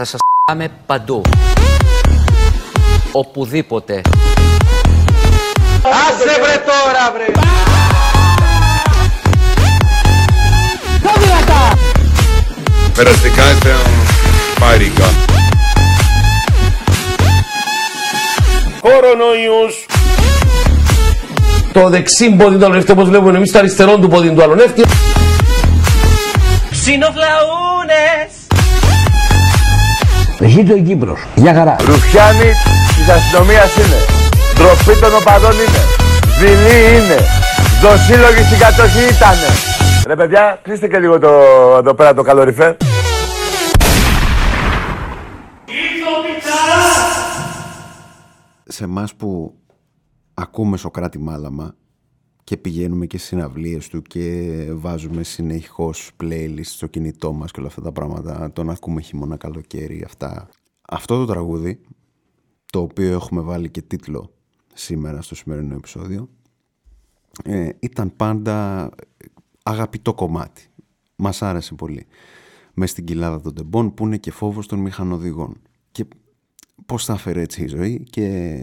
Θα σας πάμε παντού. Οπουδήποτε. Άσε βρε τώρα βρε! Περαστικά είστε πάρικα. Κορονοϊούς! Το δεξί πόδι του αλωνεύτη όπως βλέπουμε εμείς το αριστερό του πόδι του αλωνεύτη. Ξινοφλαούνες! Ζήτω η Κύπρος. Για χαρά. Ρουφιάνοι της αστυνομίας είναι. Ντροπή των οπαδών είναι. Δειλή είναι. Δοσύλλογοι στην κατοχή ήτανε. Ρε παιδιά, κλείστε και λίγο το, εδώ πέρα το καλοριφέρ. σε εμάς που ακούμε Σοκράτη Μάλαμα και πηγαίνουμε και στις συναυλίες του και βάζουμε συνεχώς playlist στο κινητό μας και όλα αυτά τα πράγματα, τον ακούμε χειμώνα καλοκαίρι, αυτά. Αυτό το τραγούδι, το οποίο έχουμε βάλει και τίτλο σήμερα στο σημερινό επεισόδιο, ε, ήταν πάντα αγαπητό κομμάτι. Μας άρεσε πολύ. Μες στην κοιλάδα των τεμπών που είναι και φόβος των μηχανοδηγών. Και πώς θα έφερε έτσι η ζωή και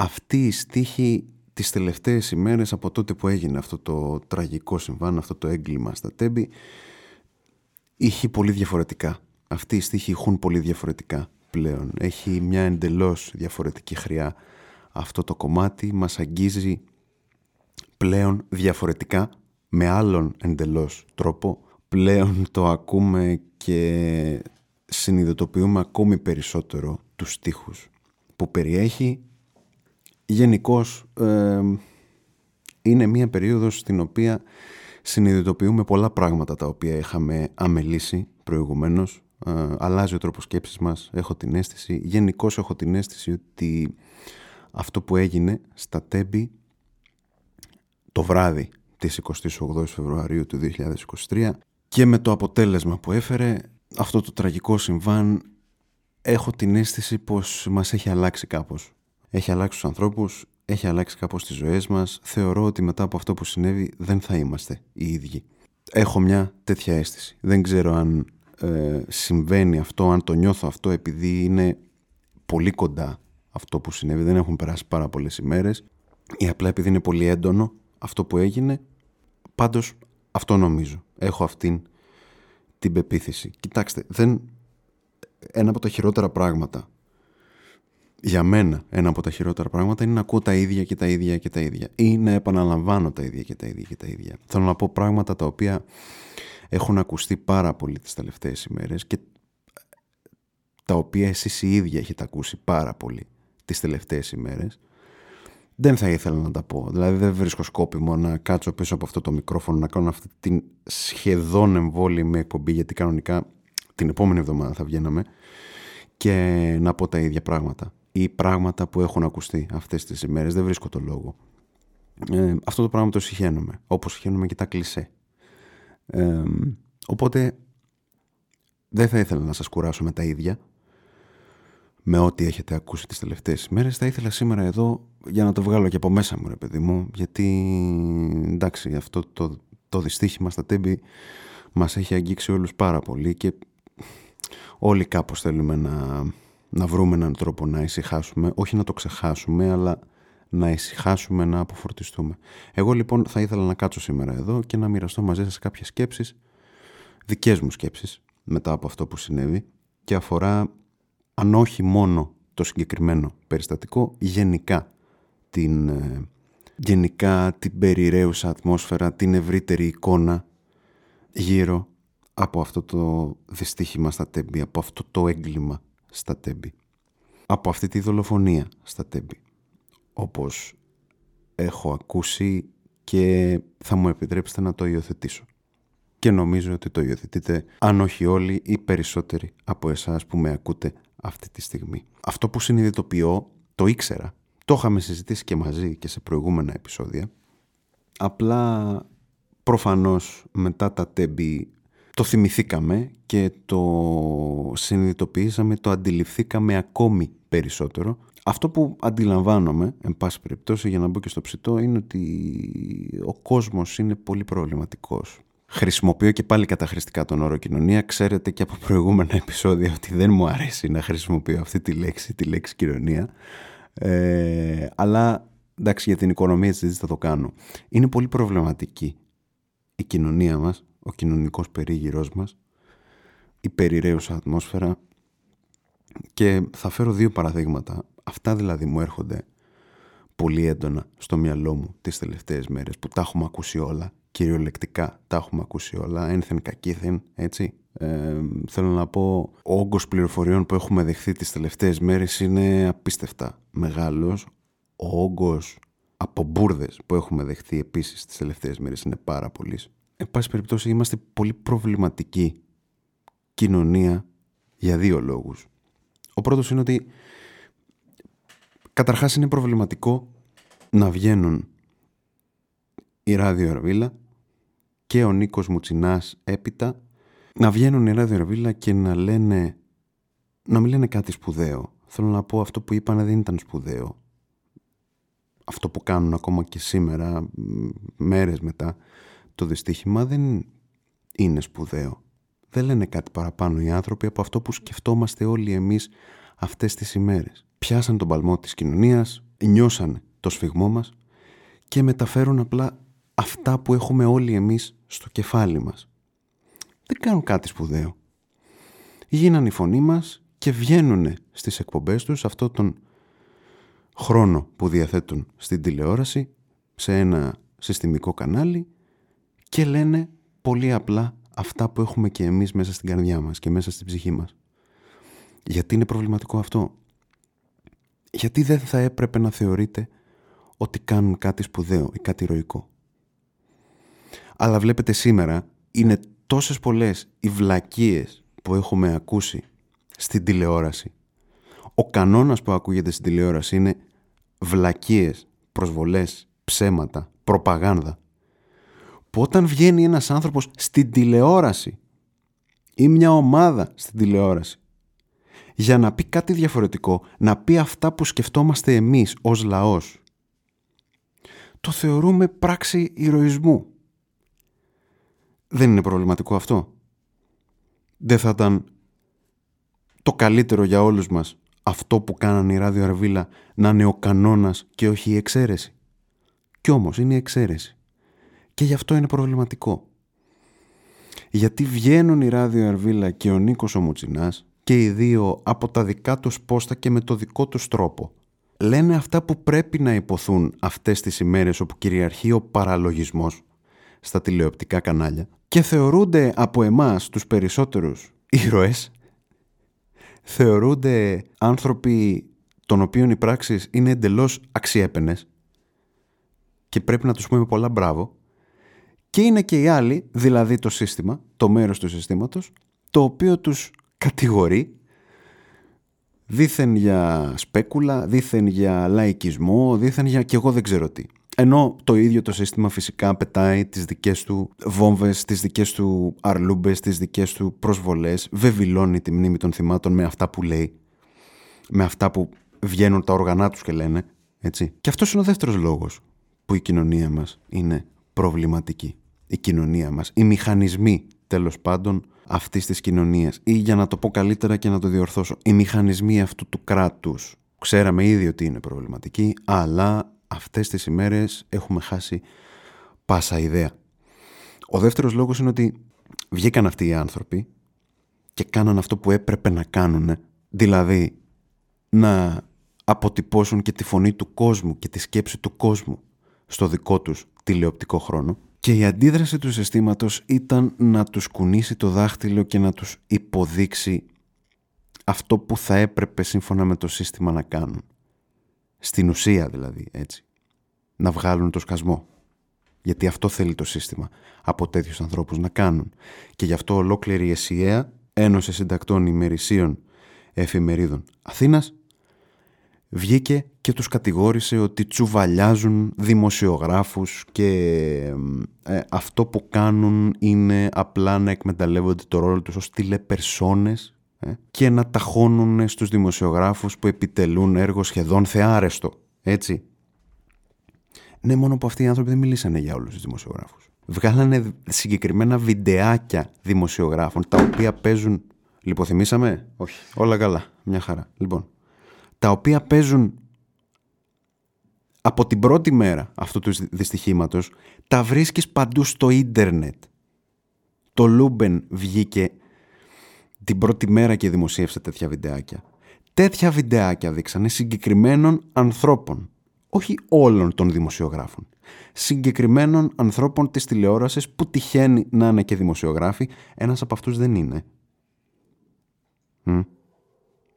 αυτή η στίχη τις τελευταίες ημέρες από τότε που έγινε αυτό το τραγικό συμβάν, αυτό το έγκλημα στα τέμπη είχε πολύ διαφορετικά. Αυτοί οι στίχοι έχουν πολύ διαφορετικά πλέον. Έχει μια εντελώς διαφορετική χρειά αυτό το κομμάτι, μας αγγίζει πλέον διαφορετικά με άλλον εντελώς τρόπο. Πλέον το ακούμε και συνειδητοποιούμε ακόμη περισσότερο τους στίχους που περιέχει γενικώς είναι μια περίοδος στην οποία συνειδητοποιούμε πολλά πράγματα τα οποία είχαμε αμελήσει προηγουμένως ε, αλλάζει ο τρόπος σκέψης μας έχω την αίσθηση γενικώς έχω την αίσθηση ότι αυτό που έγινε στα Τέμπη το βράδυ της 28 Φεβρουαρίου του 2023 και με το αποτέλεσμα που έφερε αυτό το τραγικό συμβάν έχω την αίσθηση πως μας έχει αλλάξει κάπως. Έχει αλλάξει τους ανθρώπους, έχει αλλάξει κάπως τις ζωές μας. Θεωρώ ότι μετά από αυτό που συνέβη δεν θα είμαστε οι ίδιοι. Έχω μια τέτοια αίσθηση. Δεν ξέρω αν ε, συμβαίνει αυτό, αν το νιώθω αυτό επειδή είναι πολύ κοντά αυτό που συνέβη. Δεν έχουν περάσει πάρα πολλές ημέρες ή απλά επειδή είναι πολύ έντονο αυτό που έγινε. Πάντως αυτό νομίζω. Έχω αυτήν την πεποίθηση. Κοιτάξτε, δεν... ένα από τα χειρότερα πράγματα για μένα ένα από τα χειρότερα πράγματα είναι να ακούω τα ίδια και τα ίδια και τα ίδια ή να επαναλαμβάνω τα ίδια και τα ίδια και τα ίδια. Θέλω να πω πράγματα τα οποία έχουν ακουστεί πάρα πολύ τις τελευταίες ημέρες και τα οποία εσείς οι ίδιοι έχετε ακούσει πάρα πολύ τις τελευταίες ημέρες δεν θα ήθελα να τα πω. Δηλαδή δεν βρίσκω σκόπιμο να κάτσω πίσω από αυτό το μικρόφωνο να κάνω αυτή την σχεδόν εμβόλυμη εκπομπή γιατί κανονικά την επόμενη εβδομάδα θα βγαίναμε και να πω τα ίδια πράγματα ή πράγματα που έχουν ακουστεί αυτές τις ημέρες. Δεν βρίσκω το λόγο. Ε, αυτό το πράγμα το συχαίνομαι, όπως συχαίνομαι και τα κλισέ. Ε, οπότε δεν θα ήθελα να σας κουράσω με τα ίδια με ό,τι έχετε ακούσει τις τελευταίες ημέρες θα ήθελα σήμερα εδώ για να το βγάλω και από μέσα μου ρε παιδί μου γιατί εντάξει αυτό το, το δυστύχημα στα τέμπη μας έχει αγγίξει όλους πάρα πολύ και όλοι κάπως θέλουμε να, να βρούμε έναν τρόπο να ησυχάσουμε όχι να το ξεχάσουμε αλλά να ησυχάσουμε, να αποφορτιστούμε. Εγώ λοιπόν θα ήθελα να κάτσω σήμερα εδώ και να μοιραστώ μαζί σας κάποιες σκέψεις, δικές μου σκέψεις μετά από αυτό που συνέβη και αφορά αν όχι μόνο το συγκεκριμένο περιστατικό, γενικά την, ε, γενικά την περιραίουσα ατμόσφαιρα, την ευρύτερη εικόνα γύρω από αυτό το δυστύχημα στα τέμπη, από αυτό το έγκλημα στα τέμπη, από αυτή τη δολοφονία στα τέμπη, όπως έχω ακούσει και θα μου επιτρέψετε να το υιοθετήσω. Και νομίζω ότι το υιοθετείτε, αν όχι όλοι, ή περισσότεροι από εσάς που με ακούτε αυτή τη στιγμή. Αυτό που συνειδητοποιώ το ήξερα. Το είχαμε συζητήσει και μαζί και σε προηγούμενα επεισόδια. Απλά προφανώς μετά τα τέμπη το θυμηθήκαμε και το συνειδητοποιήσαμε, το αντιληφθήκαμε ακόμη περισσότερο Αυτό που αντιλαμβάνομαι, εν πάση περιπτώσει, για να μπω και στο ψητό, είναι ότι ο κόσμος είναι πολύ προβληματικός. Χρησιμοποιώ και πάλι καταχρηστικά τον όρο κοινωνία. Ξέρετε και από προηγούμενα επεισόδια ότι δεν μου αρέσει να χρησιμοποιώ αυτή τη λέξη, τη λέξη κοινωνία. Ε, αλλά εντάξει για την οικονομία της θα το κάνω. Είναι πολύ προβληματική η κοινωνία μας, ο κοινωνικός περίγυρός μας, η περιραίουσα ατμόσφαιρα και θα φέρω δύο παραδείγματα. Αυτά δηλαδή μου έρχονται πολύ έντονα στο μυαλό μου τις τελευταίες μέρες που τα έχουμε ακούσει όλα, κυριολεκτικά τα έχουμε ακούσει όλα, ένθεν κακήθεν, έτσι. Ε, θέλω να πω, ο όγκος πληροφοριών που έχουμε δεχθεί τις τελευταίες μέρες είναι απίστευτα μεγάλος. Ο όγκος από μπουρδες που έχουμε δεχθεί επίσης τις τελευταίες μέρες είναι πάρα πολύς. Εν πάση περιπτώσει είμαστε πολύ προβληματική κοινωνία για δύο λόγους. Ο πρώτος είναι ότι καταρχάς είναι προβληματικό να βγαίνουν η Ράδιο Ερβίλα και ο Νίκος Μουτσινάς έπειτα να βγαίνουν η Ράδιο Ερβίλα και να λένε να μην λένε κάτι σπουδαίο. Θέλω να πω αυτό που είπανε δεν ήταν σπουδαίο. Αυτό που κάνουν ακόμα και σήμερα, μέρες μετά το δυστύχημα δεν είναι σπουδαίο. Δεν λένε κάτι παραπάνω οι άνθρωποι από αυτό που σκεφτόμαστε όλοι εμείς αυτές τις ημέρες. Πιάσαν τον παλμό της κοινωνίας, νιώσαν το σφιγμό μας και μεταφέρουν απλά αυτά που έχουμε όλοι εμείς στο κεφάλι μας. Δεν κάνουν κάτι σπουδαίο. Γίναν η φωνή μας και βγαίνουν στις εκπομπές τους αυτό τον χρόνο που διαθέτουν στην τηλεόραση σε ένα συστημικό κανάλι και λένε πολύ απλά αυτά που έχουμε και εμείς μέσα στην καρδιά μας και μέσα στην ψυχή μας. Γιατί είναι προβληματικό αυτό; Γιατί δεν θα έπρεπε να θεωρείτε ότι κάνουν κάτι σπουδαίο ή κάτι ηρωικό; Αλλά βλέπετε σήμερα είναι τόσες πολλές οι βλακίες που έχουμε ακούσει στην τηλεόραση. Ο κανόνας που ακούγεται στην τηλεόραση είναι βλακίες, προσβολές, ψέματα, προπαγάνδα. Που όταν βγαίνει ένας άνθρωπος στην τηλεόραση ή μια ομάδα στην τηλεόραση για να πει κάτι διαφορετικό, να πει αυτά που σκεφτόμαστε εμείς ως λαός, το θεωρούμε πράξη ηρωισμού. Δεν είναι προβληματικό αυτό; Δεν θα ήταν το καλύτερο για όλους μας αυτό που κάνανε η Ράδιο Αρβίλα να είναι ο κανόνας και όχι η εξαίρεση; Κι όμως είναι η εξαίρεση. Και γι' αυτό είναι προβληματικό. Γιατί βγαίνουν η Ράδιο Αρβίλα και ο Νίκος ο Μουτσινάς και οι δύο από τα δικά τους πόστα και με το δικό τους τρόπο. Λένε αυτά που πρέπει να υποθούν αυτές τις ημέρες όπου κυριαρχεί ο παραλογισμός στα τηλεοπτικά κανάλια και θεωρούνται από εμάς τους περισσότερους ήρωες θεωρούνται άνθρωποι των οποίων οι πράξεις είναι εντελώς αξιέπαινες και πρέπει να τους πούμε πολλά μπράβο και είναι και οι άλλοι, δηλαδή το σύστημα, το μέρος του συστήματος, το οποίο τους κατηγορεί δήθεν για σπέκουλα, δήθεν για λαϊκισμό, δήθεν για και εγώ δεν ξέρω τι. Ενώ το ίδιο το σύστημα φυσικά πετάει τις δικές του βόμβες, τις δικές του αρλούμπες, τις δικές του προσβολές, βεβηλώνει τη μνήμη των θυμάτων με αυτά που λέει, με αυτά που βγαίνουν τα όργανά τους και λένε, έτσι. Και αυτός είναι ο δεύτερος λόγος που η κοινωνία μας είναι προβληματική. Η κοινωνία μας, οι μηχανισμοί τέλος πάντων αυτής της κοινωνίας ή για να το πω καλύτερα και να το διορθώσω, οι μηχανισμοί αυτού του κράτους. Ξέραμε ήδη ότι είναι προβληματικοί, αλλά αυτές τις ημέρες έχουμε χάσει πάσα ιδέα. Ο δεύτερος λόγος είναι ότι βγήκαν αυτοί οι άνθρωποι και κάναν αυτό που έπρεπε να κάνουν, δηλαδή να αποτυπώσουν και τη φωνή του κόσμου και τη σκέψη του κόσμου στο δικό τους τηλεοπτικό χρόνο και η αντίδραση του συστήματος ήταν να τους κουνήσει το δάχτυλο και να τους υποδείξει αυτό που θα έπρεπε σύμφωνα με το σύστημα να κάνουν. Στην ουσία δηλαδή, έτσι. Να βγάλουν το σκασμό. Γιατί αυτό θέλει το σύστημα από τέτοιους ανθρώπους να κάνουν. Και γι' αυτό ολόκληρη η ΕΣΥΑ, Ένωση Συντακτών ημερησίων Εφημερίδων Αθήνας, βγήκε και τους κατηγόρησε ότι τσουβαλιάζουν δημοσιογράφους και ε, αυτό που κάνουν είναι απλά να εκμεταλλεύονται το ρόλο τους ως τηλεπερσόνες ε, και να ταχώνουν στους δημοσιογράφους που επιτελούν έργο σχεδόν θεάρεστο. Έτσι. Ναι, μόνο που αυτοί οι άνθρωποι δεν μιλήσανε για όλους τους δημοσιογράφους. Βγάλανε συγκεκριμένα βιντεάκια δημοσιογράφων τα οποία παίζουν... Λιποθυμήσαμε; Όχι. Όλα καλά. Μια χαρά. Λοιπόν, τα οποία παίζουν από την πρώτη μέρα αυτού του δυστυχήματος τα βρίσκεις παντού στο ίντερνετ. Το Lumpen βγήκε την πρώτη μέρα και δημοσίευσε τέτοια βιντεάκια. Τέτοια βιντεάκια δείξανε συγκεκριμένων ανθρώπων. Όχι όλων των δημοσιογράφων. Συγκεκριμένων ανθρώπων της τηλεόρασης που τυχαίνει να είναι και δημοσιογράφοι. Ένας από αυτούς δεν είναι.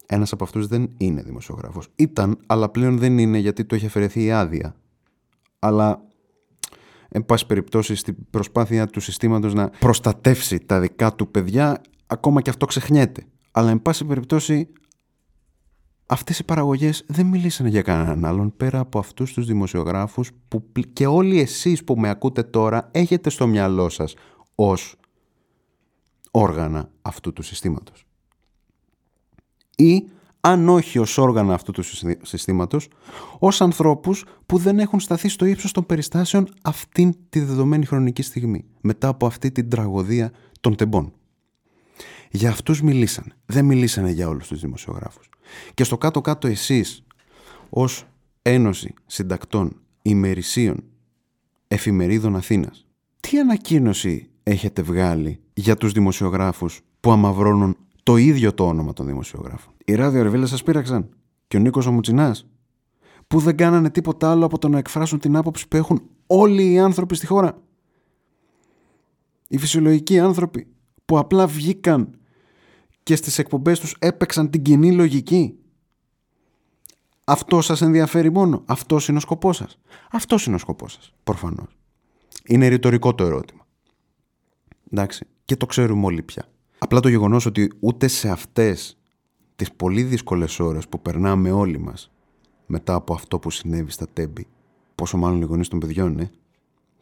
Ένας από αυτούς δεν είναι δημοσιογράφος. Ήταν, αλλά πλέον δεν είναι γιατί του έχει αφαιρεθεί η άδεια. Αλλά, εν πάση περιπτώσει, στην προσπάθεια του συστήματος να προστατεύσει τα δικά του παιδιά, ακόμα και αυτό ξεχνιέται. Αλλά, εν πάση περιπτώσει, αυτές οι παραγωγές δεν μιλήσανε για κανέναν άλλον πέρα από αυτούς τους δημοσιογράφους που και όλοι εσείς που με ακούτε τώρα έχετε στο μυαλό σας ως όργανα αυτού του συστήματος ή αν όχι ως όργανα αυτού του συστήματος, ως ανθρώπους που δεν έχουν σταθεί στο ύψος των περιστάσεων αυτήν τη δεδομένη χρονική στιγμή, μετά από αυτή την τραγωδία των τεμπών. Για αυτούς μιλήσανε, δεν μιλήσανε για όλους τους δημοσιογράφους. Και στο κάτω-κάτω εσείς, ως Ένωση Συντακτών Ημερησίων Εφημερίδων Αθήνας, τι ανακοίνωση έχετε βγάλει για τους δημοσιογράφους που αμαυρώνουν το ίδιο το όνομα των δημοσιογράφων. Οι ραδιορεβίλε σας πείραξαν. Και ο Νίκος ο Μουτσινά. Που δεν κάνανε τίποτα άλλο από το να εκφράσουν την άποψη που έχουν όλοι οι άνθρωποι στη χώρα. Οι φυσιολογικοί άνθρωποι που απλά βγήκαν και στις εκπομπές τους έπαιξαν την κοινή λογική. Αυτό σας ενδιαφέρει μόνο. Αυτός είναι ο σκοπός σας. Αυτός είναι ο σκοπός σας, προφανώς. Είναι ρητορικό το ερώτημα. Εντάξει, και το ξέρουμε όλοι πια. Απλά το γεγονός ότι ούτε σε αυτές τις πολύ δύσκολες ώρες που περνάμε όλοι μας μετά από αυτό που συνέβη στα τέμπη, πόσο μάλλον οι γονείς των παιδιών, ε,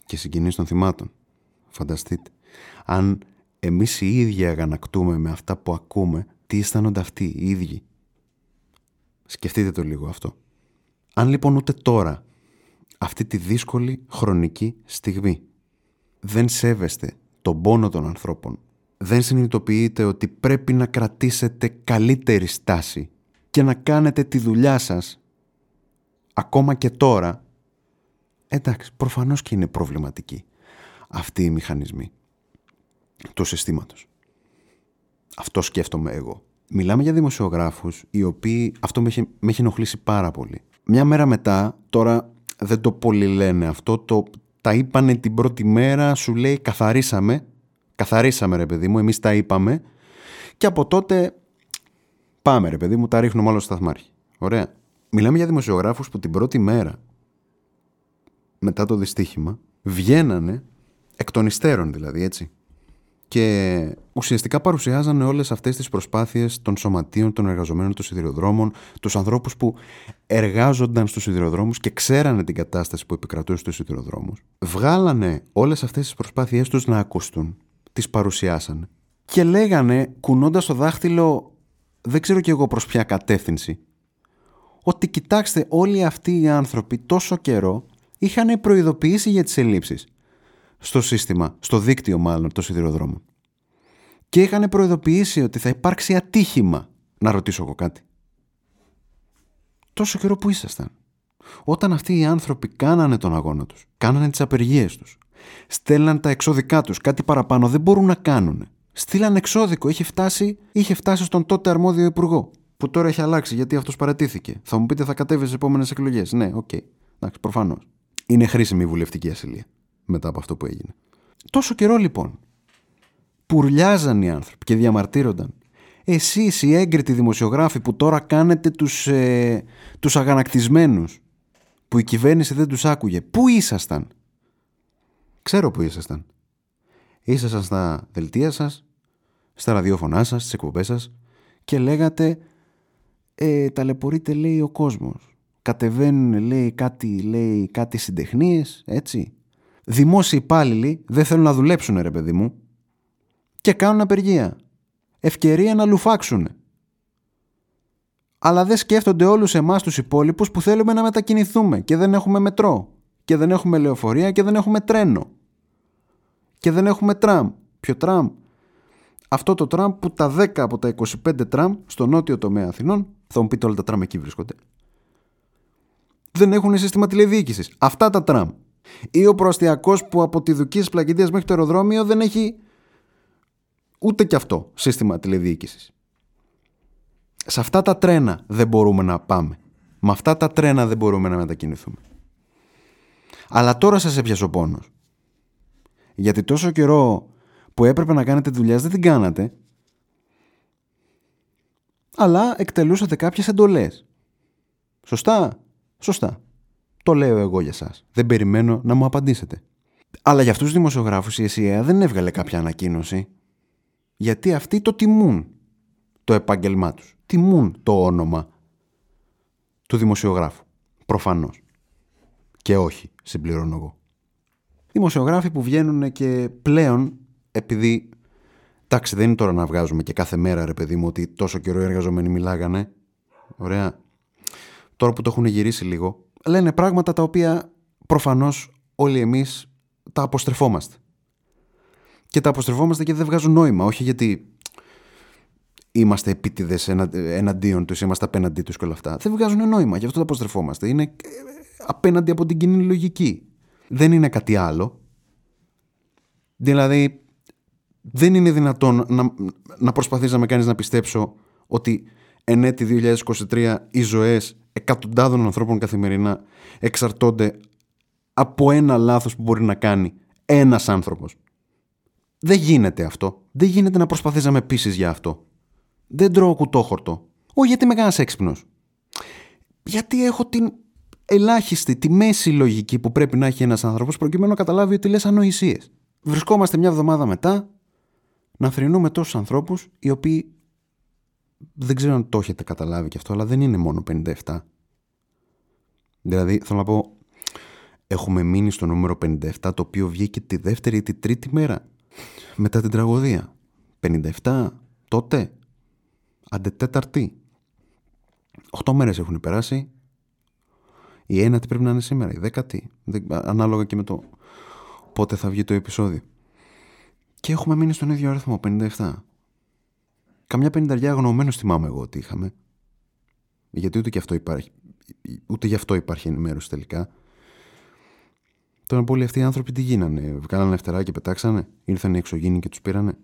και συγγενείς των θυμάτων. Φανταστείτε. Αν εμείς οι ίδιοι αγανακτούμε με αυτά που ακούμε, τι αισθάνονται αυτοί οι ίδιοι; Σκεφτείτε το λίγο αυτό. Αν λοιπόν ούτε τώρα, αυτή τη δύσκολη χρονική στιγμή, δεν σέβεστε τον πόνο των ανθρώπων δεν συνειδητοποιείτε ότι πρέπει να κρατήσετε καλύτερη στάση και να κάνετε τη δουλειά σας ακόμα και τώρα εντάξει προφανώς και είναι προβληματική αυτή η μηχανισμοί του συστήματος. Αυτό σκέφτομαι εγώ. Μιλάμε για δημοσιογράφους οι οποίοι αυτό με έχει, με έχει ενοχλήσει πάρα πολύ. Μια μέρα μετά τώρα δεν το πολύ λένε αυτό το, τα είπανε την πρώτη μέρα σου λέει καθαρίσαμε Καθαρίσαμε ρε παιδί μου, εμείς τα είπαμε και από τότε πάμε ρε παιδί μου, τα ρίχνουμε όλο στο σταθμάρχη. Ωραία. Μιλάμε για δημοσιογράφους που την πρώτη μέρα μετά το δυστύχημα βγαίνανε εκ των υστέρων δηλαδή έτσι και ουσιαστικά παρουσιάζανε όλες αυτές τις προσπάθειες των σωματείων των εργαζομένων των σιδηροδρόμων, τους ανθρώπους που εργάζονταν στους σιδηροδρόμους και ξέρανε την κατάσταση που επικρατούσε στους σιδηροδρόμους. Βγάλανε όλες αυτές τις προσπάθειές τους να ακουστούν τις παρουσιάσανε. Και λέγανε, κουνώντας το δάχτυλο, δεν ξέρω κι εγώ προς ποια κατεύθυνση, ότι κοιτάξτε όλοι αυτοί οι άνθρωποι τόσο καιρό είχαν προειδοποιήσει για τις ελλείψεις στο σύστημα, στο δίκτυο μάλλον των σιδηροδρόμων. Και είχαν προειδοποιήσει ότι θα υπάρξει ατύχημα. Να ρωτήσω εγώ κάτι. Τόσο καιρό που ήσασταν. Όταν αυτοί οι άνθρωποι κάνανε τον αγώνα τους, κάνανε τις απεργίες τους, στέλναν τα εξώδικά τους, κάτι παραπάνω δεν μπορούν να κάνουν. Στείλαν εξώδικο, είχε φτάσει, είχε φτάσει στον τότε αρμόδιο υπουργό. Που τώρα έχει αλλάξει γιατί αυτός παρατήθηκε. Θα μου πείτε θα κατέβει στις επόμενες εκλογές. Ναι, οκ. Okay. Εντάξει, προφανώς. Είναι χρήσιμη η βουλευτική ασυλία μετά από αυτό που έγινε. Τόσο καιρό λοιπόν που ουρλιάζαν οι άνθρωποι και διαμαρτύρονταν. Εσείς οι έγκριτοι δημοσιογράφοι που τώρα κάνετε τους, ε, τους αγανακτισμένους που η κυβέρνηση δεν τους άκουγε. Πού ήσασταν; Ξέρω που ήσασταν. Ήσασταν στα δελτία σας, στα ραδιόφωνά σας, στις εκπομπές σας και λέγατε ε, ταλαιπωρείται λέει ο κόσμος. Κατεβαίνουν λέει κάτι, λέει, κάτι συντεχνίες, έτσι. Δημόσιοι υπάλληλοι δεν θέλουν να δουλέψουν ρε παιδί μου και κάνουν απεργία. ευκαιρία να λουφάξουν. Αλλά δεν σκέφτονται όλους εμάς τους υπόλοιπους που θέλουμε να μετακινηθούμε και δεν έχουμε μετρό και δεν έχουμε λεωφορεία και δεν έχουμε τρένο και δεν έχουμε τραμ. Ποιο τραμ; Αυτό το τραμ που τα 10 από τα 25 τραμ στο νότιο τομέα Αθηνών, θα μου πείτε όλα τα τραμ εκεί βρίσκονται, δεν έχουν σύστημα τηλεδιοίκησης. Αυτά τα τραμ. Ή ο προαστιακός που από τη Δουκίσσης Πλακεντίας μέχρι το αεροδρόμιο δεν έχει ούτε και αυτό σύστημα τηλεδιοίκησης. Σε αυτά τα τρένα δεν μπορούμε να πάμε. Με αυτά τα τρένα δεν μπορούμε να μετακινηθούμε. Αλλά τώρα σας έπιασε ο πόνος. Γιατί τόσο καιρό που έπρεπε να κάνετε δουλειά δεν την κάνατε, αλλά εκτελούσατε κάποιες εντολές. Σωστά, σωστά. Το λέω εγώ για σας. Δεν περιμένω να μου απαντήσετε. Αλλά για αυτούς τους δημοσιογράφους η ΕΣΥΑ δεν έβγαλε κάποια ανακοίνωση, γιατί αυτοί το τιμούν το επάγγελμά τους. Τιμούν το όνομα του δημοσιογράφου. Προφανώς. Και όχι, συμπληρώνω εγώ. Δημοσιογράφοι που βγαίνουν και πλέον, επειδή. Εντάξει, δεν είναι τώρα να βγάζουμε και κάθε μέρα, ρε παιδί μου, ότι τόσο καιρό οι εργαζομένοι μιλάγανε. Ωραία. Τώρα που το έχουν γυρίσει λίγο, λένε πράγματα τα οποία προφανώς όλοι εμείς τα αποστρεφόμαστε. Και τα αποστρεφόμαστε και δεν βγάζουν νόημα. Όχι γιατί είμαστε επίτηδες εναντίον τους, είμαστε απέναντί τους και όλα αυτά. Δεν βγάζουν νόημα, γι' αυτό τα αποστρεφόμαστε. Είναι ε, απέναντι από την κοινή λογική. Δεν είναι κάτι άλλο. Δηλαδή, δεν είναι δυνατόν να, να προσπαθείς να με κάνεις να πιστέψω ότι εν έτη 2023 οι ζωές εκατοντάδων ανθρώπων καθημερινά εξαρτώνται από ένα λάθος που μπορεί να κάνει ένας άνθρωπος. Δεν γίνεται αυτό. Δεν γίνεται να προσπαθείς να με πείσεις για αυτό. Δεν τρώω κουτόχορτο. Όχι γιατί είμαι κανένας έξυπνος. Γιατί έχω την ελάχιστη, τη μέση λογική που πρέπει να έχει ένας άνθρωπος προκειμένου να καταλάβει ότι λες ανοησίες. Βρισκόμαστε μια εβδομάδα μετά να θρυνούμε τόσους ανθρώπους οι οποίοι δεν ξέρω αν το έχετε καταλάβει και αυτό, αλλά δεν είναι μόνο 57. Δηλαδή, θέλω να πω, έχουμε μείνει στο νούμερο 57, το οποίο βγήκε τη δεύτερη ή τη τρίτη μέρα μετά την τραγωδία. 57 τότε, αντετέταρτη. 8 μέρες έχουν περάσει. Η ένατη πρέπει να είναι σήμερα, η δέκατη. Ανάλογα και με το πότε θα βγει το επεισόδιο. Και έχουμε μείνει στον ίδιο αριθμό, 57. Καμιά πενηνταριά αγνοωμένος θυμάμαι εγώ ότι είχαμε. Γιατί ούτε και αυτό υπάρχει. Ούτε γι' αυτό υπάρχει ενημέρωση τελικά. Τώρα όλοι αυτοί οι άνθρωποι τι γίνανε. Βγάλανε φτερά και πετάξανε. Ήρθαν οι εξωγήινοι και τους πήρανε.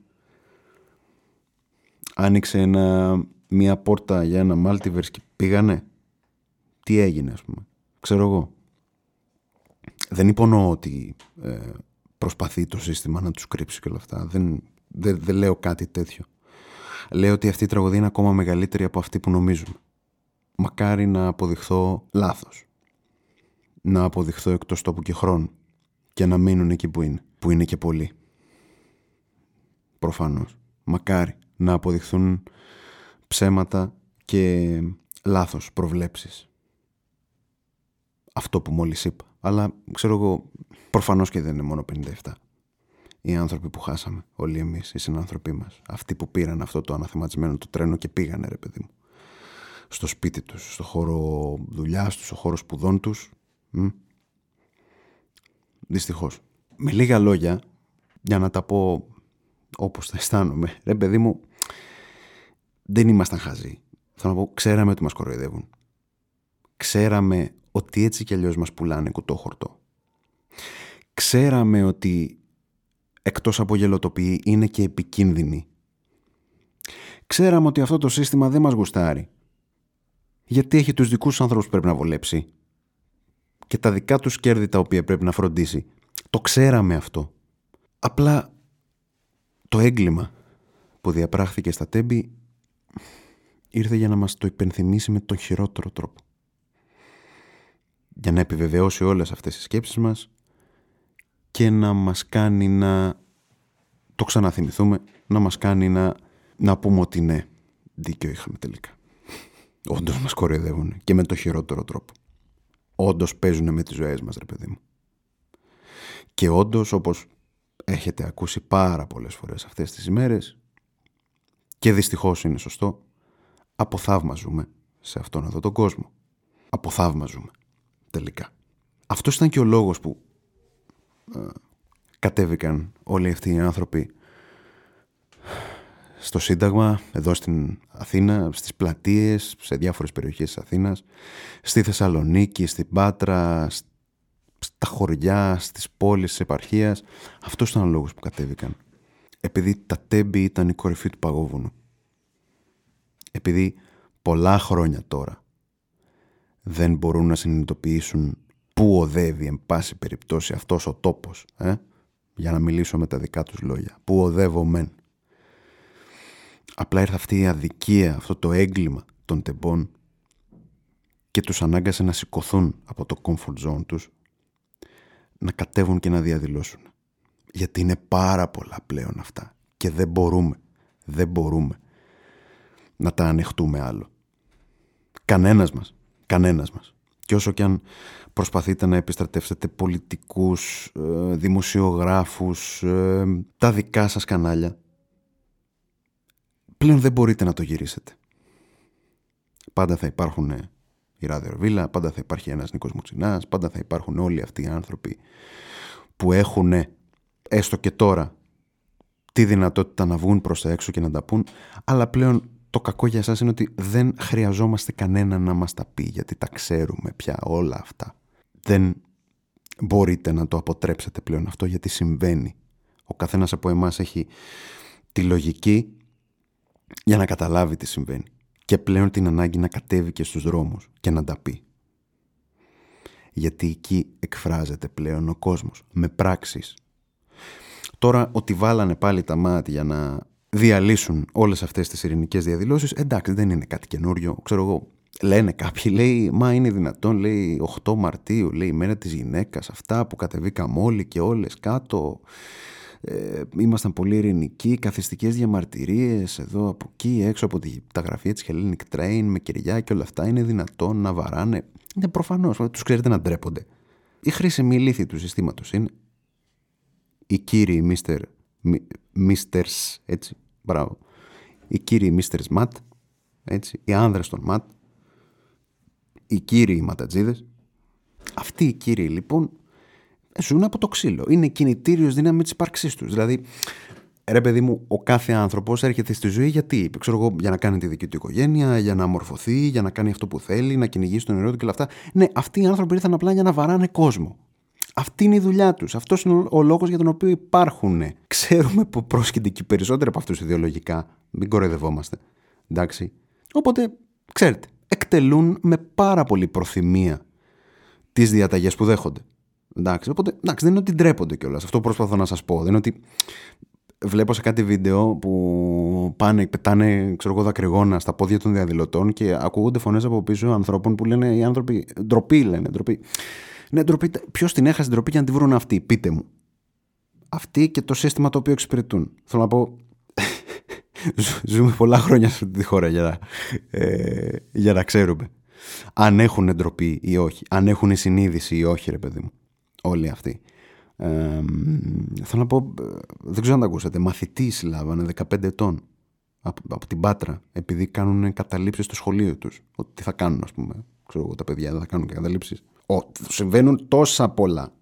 Άνοιξε ένα, μια πόρτα για ένα multiverse και πήγανε. Τι έγινε ας πούμε. Ξέρω εγώ. Δεν υπονοώ ότι ε, προσπαθεί το σύστημα να τους κρύψει και όλα αυτά. Δεν, δεν, δεν λέω κάτι τέτοιο. Λέω ότι αυτή η τραγωδία είναι ακόμα μεγαλύτερη από αυτή που νομίζουμε. Μακάρι να αποδειχθώ λάθος. Να αποδειχθώ εκτός τόπου και χρόνου. Και να μείνουν εκεί που είναι. Που είναι και πολλοί. Προφανώς. Μακάρι να αποδειχθούν ψέματα και λάθος προβλέψεις. Αυτό που μόλις είπα. Αλλά ξέρω εγώ προφανώς και δεν είναι μόνο 57. Οι άνθρωποι που χάσαμε, όλοι εμείς, οι συνάνθρωποι μας. Αυτοί που πήραν αυτό το αναθεματισμένο το τρένο και πήγανε ρε παιδί μου. Στο σπίτι τους, στο χώρο δουλειάς τους, στο χώρο σπουδών τους. Μ; Δυστυχώς. Με λίγα λόγια, για να τα πω όπως θα αισθάνομαι, ρε παιδί μου, δεν ήμασταν χαζοί. Θέλω να πω, ξέραμε ότι μας κοροϊδεύουν. Ξέραμε ότι έτσι κι αλλιώς μας πουλάνε κουτόχορτο. Ξέραμε ότι εκτός από γελοτοποιοί είναι και επικίνδυνοι. Ξέραμε ότι αυτό το σύστημα δεν μας γουστάρει. Γιατί έχει τους δικούς άνθρωπους που πρέπει να βολέψει. Και τα δικά τους κέρδη τα οποία πρέπει να φροντίσει. Το ξέραμε αυτό. Απλά το έγκλημα που διαπράχθηκε στα τέμπη ήρθε για να μας το υπενθυμίσει με τον χειρότερο τρόπο. Για να επιβεβαιώσει όλες αυτές τις σκέψεις μας και να μας κάνει να το ξαναθυμηθούμε, να μας κάνει να, να πούμε ότι ναι, δίκιο είχαμε τελικά. Όντως μας κοροϊδεύουν και με το χειρότερο τρόπο. Όντως παίζουν με τις ζωές μας, ρε παιδί μου. Και όντως, όπως έχετε ακούσει πάρα πολλές φορές αυτές τις ημέρες, και δυστυχώς είναι σωστό, αποθαύμαζουμε σε αυτόν εδώ τον κόσμο. Αποθαύμαζουμε τελικά. Αυτός ήταν και ο λόγος που ε, κατέβηκαν όλοι αυτοί οι άνθρωποι στο Σύνταγμα, εδώ στην Αθήνα, στις πλατείες, σε διάφορες περιοχές της Αθήνας, στη Θεσσαλονίκη, στην Πάτρα, στα χωριά, στις πόλεις της επαρχίας. Αυτός ήταν ο λόγος που κατέβηκαν. Επειδή τα τέμπη ήταν η κορυφή του παγόβουνου. Επειδή πολλά χρόνια τώρα δεν μπορούν να συνειδητοποιήσουν πού οδεύει εν πάση περιπτώσει αυτός ο τόπος, ε; για να μιλήσω με τα δικά τους λόγια. Πού οδεύω μεν. Απλά ήρθε αυτή η αδικία, αυτό το έγκλημα των τεμπών και τους ανάγκασε να σηκωθούν από το comfort zone τους, να κατέβουν και να διαδηλώσουν. Γιατί είναι πάρα πολλά πλέον αυτά και δεν μπορούμε, δεν μπορούμε να τα ανεχτούμε άλλο. Κανένας μας, κανένας μας. Και όσο και αν προσπαθείτε να επιστρατεύσετε πολιτικούς, ε, δημοσιογράφους, ε, τα δικά σας κανάλια, πλέον δεν μπορείτε να το γυρίσετε. Πάντα θα υπάρχουν η Ράδιο Βίλα, πάντα θα υπάρχει ένας Νίκος Μουτσινάς, πάντα θα υπάρχουν όλοι αυτοί οι άνθρωποι που έχουν έστω και τώρα τη δυνατότητα να βγουν προς τα έξω και να τα πούν, αλλά πλέον το κακό για εσάς είναι ότι δεν χρειαζόμαστε κανένα να μας τα πει, γιατί τα ξέρουμε πια όλα αυτά. Δεν μπορείτε να το αποτρέψετε πλέον αυτό, γιατί συμβαίνει. Ο καθένας από εμάς έχει τη λογική για να καταλάβει τι συμβαίνει και πλέον την ανάγκη να κατέβει και στους δρόμους και να τα πει. Γιατί εκεί εκφράζεται πλέον ο κόσμος, με πράξεις. Τώρα ότι βάλανε πάλι τα μάτια για να διαλύσουν όλες αυτές τις ειρηνικές διαδηλώσεις, εντάξει δεν είναι κάτι καινούριο, ξέρω εγώ. Λένε κάποιοι, λέει, μα είναι δυνατόν, λέει, 8 Μαρτίου, λέει, η μέρα της γυναίκας, αυτά που κατεβήκαμε όλοι και όλες κάτω, ε, ήμασταν πολύ ειρηνικοί, καθιστικές διαμαρτυρίες εδώ από εκεί έξω από τη, τα γραφεία της Hellenic Train με κεριά και όλα αυτά είναι δυνατόν να βαράνε. Είναι προφανώς, τους ξέρετε να ντρέπονται. Η χρήσιμη λύθη του συστήματος είναι οι κύριοι Μίστερ, Μίστερς, έτσι, μπράβο, οι κύριοι Μίστερς Ματ, έτσι, οι άνδρες των Ματ, οι κύριοι Ματατζίδες, αυτοί οι κύριοι λοιπόν ζουν από το ξύλο. Είναι κινητήριος δύναμη της ύπαρξής τους. Δηλαδή, ρε παιδί μου, ο κάθε άνθρωπος έρχεται στη ζωή γιατί, ξέρω εγώ, για να κάνει τη δική του οικογένεια, για να μορφωθεί, για να κάνει αυτό που θέλει, να κυνηγήσει τον νερό του και όλα αυτά. Ναι, αυτοί οι άνθρωποι ήρθαν απλά για να βαράνε κόσμο. Αυτή είναι η δουλειά τους. Αυτός είναι ο λόγος για τον οποίο υπάρχουν. Ξέρουμε που πρόσκειται και περισσότεροι από αυτούς ιδεολογικά. Μην κοροϊδευόμαστε. Εντάξει. Οπότε, ξέρετε, εκτελούν με πάρα πολύ προθυμία τις διαταγές που δέχονται. Εντάξει, οπότε εντάξει, δεν είναι ότι ντρέπονται κιόλας. Αυτό προσπαθώ να σας πω. Δεν είναι ότι βλέπω σε κάτι βίντεο που πάνε, πετάνε ξέρω εγώ, δακρυγόνα στα πόδια των διαδηλωτών και ακούγονται φωνές από πίσω ανθρώπων που λένε οι άνθρωποι. Ντροπή λένε. Ντροπή. Ναι, ντροπή. Ποιος την έχασε ντροπή για να τη βρουν αυτοί, πείτε μου. Αυτοί και το σύστημα το οποίο εξυπηρετούν. Θέλω να πω. Ζούμε πολλά χρόνια σε αυτή τη χώρα για να, ε, για να ξέρουμε αν έχουν ντροπή ή όχι, αν έχουν συνείδηση ή όχι, ρε παιδί μου όλοι αυτοί. Ε, θέλω να πω, δεν ξέρω αν τα ακούσατε, μαθητής συλλάβανε 15 ετών από, από την Πάτρα επειδή κάνουν καταλήψεις στο σχολείο τους. Ότι τι θα κάνουν ας πούμε, ξέρω εγώ τα παιδιά δεν θα κάνουν και καταλήψεις. Ο, συμβαίνουν τόσα πολλά.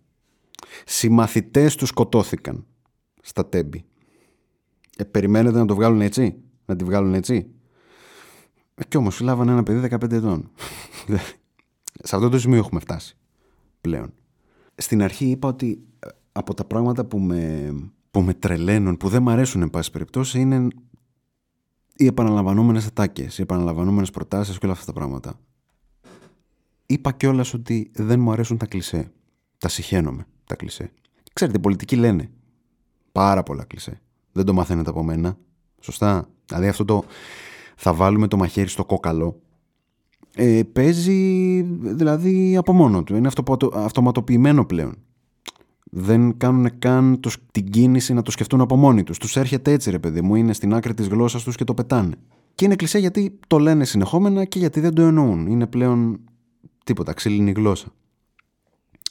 Συμμαθητές τους σκοτώθηκαν στα τέμπη. Ε, περιμένετε να το βγάλουν έτσι, να τη βγάλουν έτσι. Ε, κι όμως συλλάβανε ένα παιδί 15 ετών. Σε αυτό το σημείο έχουμε φτάσει πλέον στην αρχή είπα ότι ε, από τα πράγματα που με, που με τρελαίνουν, που δεν μου αρέσουν εν πάση περιπτώσει, είναι οι επαναλαμβανόμενες ατάκες, οι επαναλαμβανόμενες προτάσεις και όλα αυτά τα πράγματα. Είπα κιόλας ότι δεν μου αρέσουν τα κλισέ. Τα συχαίνομαι τα κλισέ. Ξέρετε, οι πολιτικοί λένε πάρα πολλά κλισέ. Δεν το μαθαίνετε από μένα. Σωστά. Δηλαδή αυτό το θα βάλουμε το μαχαίρι στο κόκαλο ε, παίζει δηλαδή από μόνο του. Είναι αυτοματοποιημένο πλέον. Δεν κάνουν καν το, την κίνηση να το σκεφτούν από μόνοι τους. Τους έρχεται έτσι, ρε παιδί μου, είναι στην άκρη της γλώσσας τους και το πετάνε. Και είναι κλεισέ γιατί το λένε συνεχόμενα και γιατί δεν το εννοούν. Είναι πλέον τίποτα, ξύλινη γλώσσα.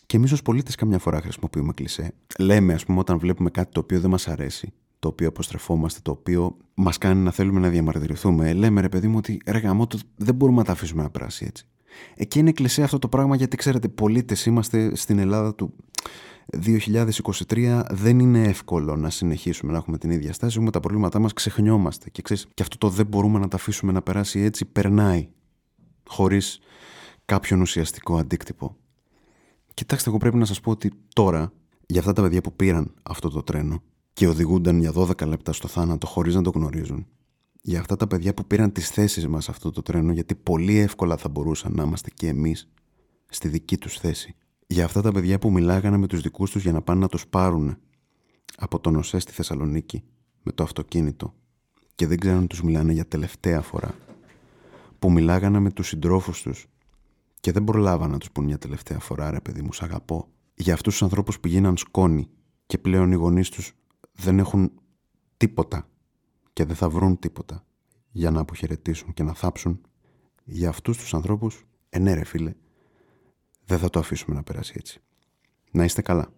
Και εμείς ως πολίτες, καμιά φορά χρησιμοποιούμε κλεισέ. Λέμε, ας πούμε, όταν βλέπουμε κάτι το οποίο δεν μας αρέσει, το οποίο αποστρεφόμαστε, το οποίο μας κάνει να θέλουμε να διαμαρτυρηθούμε. Λέμε ρε παιδί μου ότι ρε γαμό, δεν μπορούμε να τα αφήσουμε να περάσει έτσι. Εκεί είναι κλεισέ αυτό το πράγμα γιατί ξέρετε, πολίτες είμαστε στην Ελλάδα του 2023 δεν είναι εύκολο να συνεχίσουμε να έχουμε την ίδια στάση. Έχουμε τα προβλήματά μας, ξεχνιόμαστε. Και, ξέρεις, και αυτό το δεν μπορούμε να τα αφήσουμε να περάσει έτσι, περνάει. Χωρίς κάποιον ουσιαστικό αντίκτυπο. Κοιτάξτε, εγώ πρέπει να σας πω ότι τώρα, για αυτά τα παιδιά που πήραν αυτό το τρένο και οδηγούνταν για 12 λεπτά στο θάνατο χωρίς να το γνωρίζουν, για αυτά τα παιδιά που πήραν τις θέσεις μας αυτό το τρένο, γιατί πολύ εύκολα θα μπορούσαν να είμαστε και εμείς στη δική τους θέση για αυτά τα παιδιά που μιλάγανε με τους δικούς τους για να πάνε να τους πάρουν από τον ΟΣΕ στη Θεσσαλονίκη με το αυτοκίνητο και δεν ξέρουν τους μιλάνε για τελευταία φορά που μιλάγανε με τους συντρόφους τους και δεν προλάβαν να τους πούν μια τελευταία φορά ρε παιδί μου σ' αγαπώ για αυτούς τους ανθρώπους που γίναν σκόνη και πλέον οι γονείς τους δεν έχουν τίποτα και δεν θα βρουν τίποτα για να αποχαιρετήσουν και να θάψουν για αυτούς τους ανθρώπους, ε ναι ρε φίλε, δεν θα το αφήσουμε να περάσει έτσι. Να είστε καλά.